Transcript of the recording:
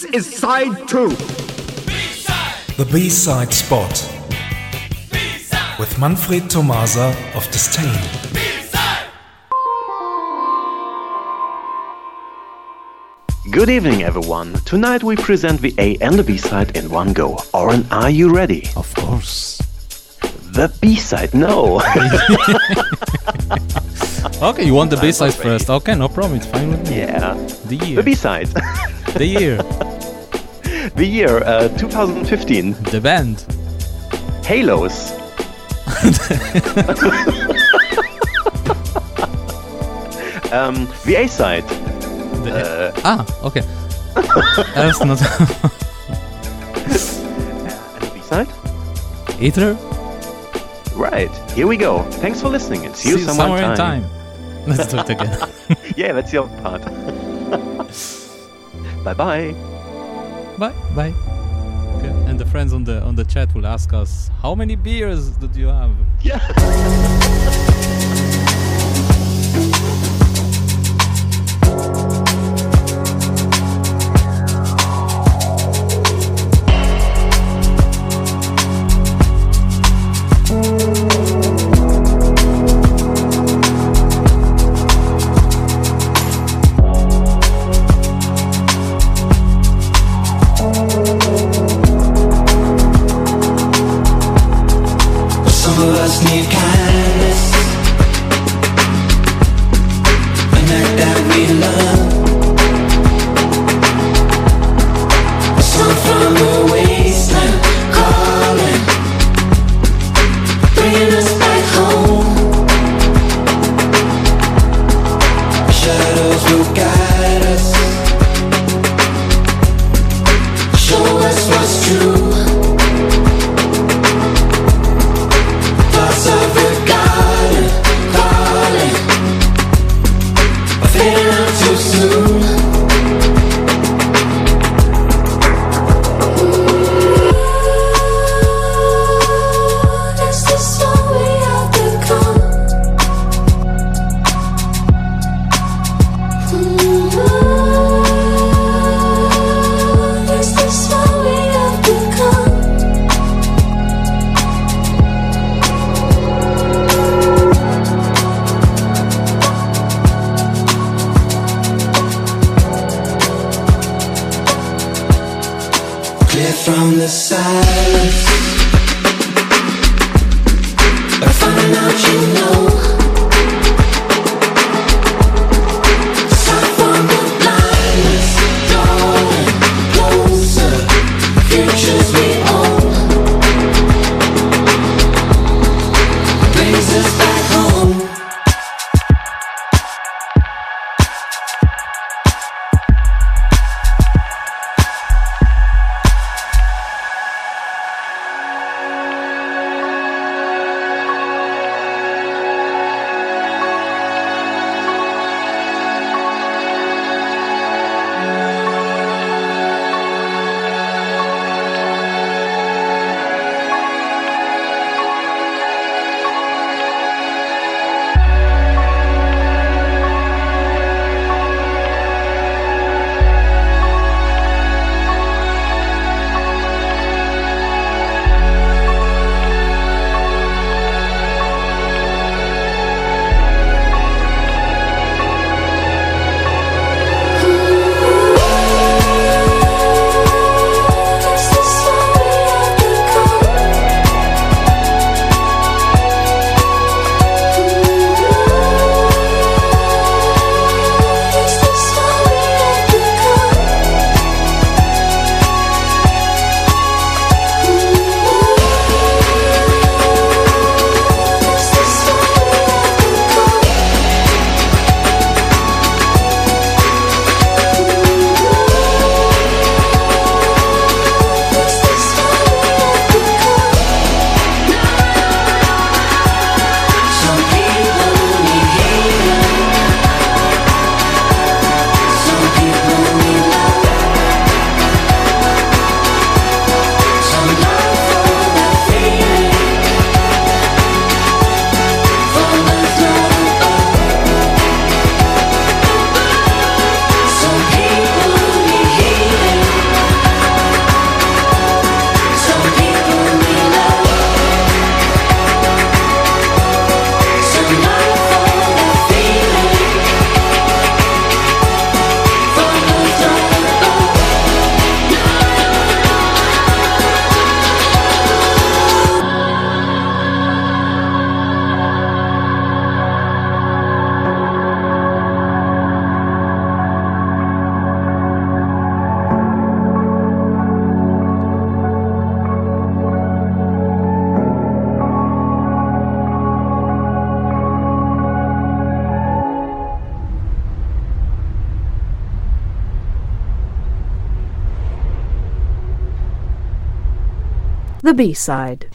This is side two. The B-side spot with Manfred Tomasa of Disdain. Good evening, everyone. Tonight we present the A and the B side in one go. Oren, are you ready? Of course. The B side, no. Okay, you want the B side first. Okay, no problem. It's fine with me. yeah. The year. The B side. The year. the year uh, 2015. the band. Haelos. um, the A side. The ah, okay. That's not And the B side? Ethyr. Right. Here we go. Thanks for listening and see, you See somewhere, in time. Let's do it again. yeah, that's your part. Bye bye. bye, bye. Okay. And the friends on the on the chat will ask us, how many beers did you have? Yeah. The B-side.